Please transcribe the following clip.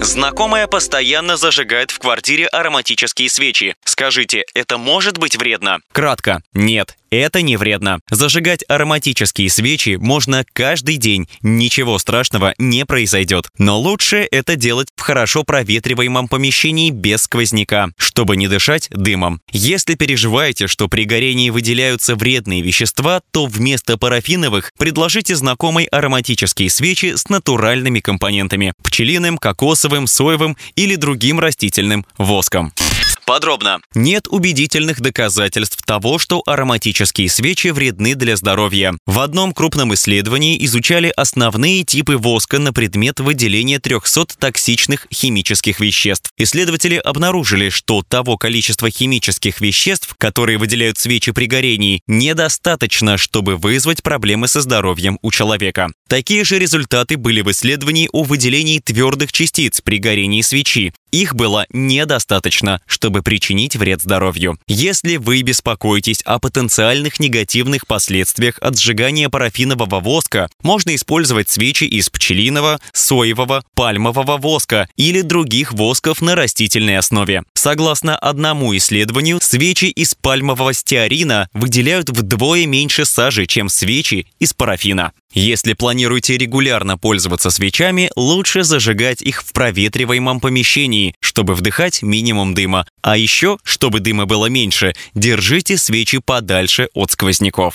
Знакомая постоянно зажигает в квартире ароматические свечи. Скажите, это может быть вредно? Кратко. Нет, это не вредно. Зажигать ароматические свечи можно каждый день. Ничего страшного не произойдет. Но лучше это делать в хорошо проветриваемом помещении без сквозняка, чтобы не дышать дымом. Если переживаете, что при горении выделяются вредные вещества, то вместо парафиновых предложите знакомой ароматические свечи с натуральными компонентами – пчелиным, кокосовым, соевым или другим растительным воском. Подробно. Нет убедительных доказательств того, что ароматические свечи вредны для здоровья. В одном крупном исследовании изучали основные типы воска на предмет выделения 300 токсичных химических веществ. Исследователи обнаружили, что того количества химических веществ, которые выделяют свечи при горении, недостаточно, чтобы вызвать проблемы со здоровьем у человека. Такие же результаты были в исследовании о выделении твердых частиц при горении свечи. Их было недостаточно, чтобы причинить вред здоровью. Если вы беспокоитесь о потенциальных негативных последствиях от сжигания парафинового воска, можно использовать свечи из пчелиного, соевого, пальмового воска или других восков на растительной основе. Согласно одному исследованию, свечи из пальмового стеарина выделяют вдвое меньше сажи, чем свечи из парафина. Если планируете регулярно пользоваться свечами, лучше зажигать их в проветриваемом помещении, чтобы вдыхать минимум дыма. А еще, чтобы дыма было меньше, держите свечи подальше от сквозняков.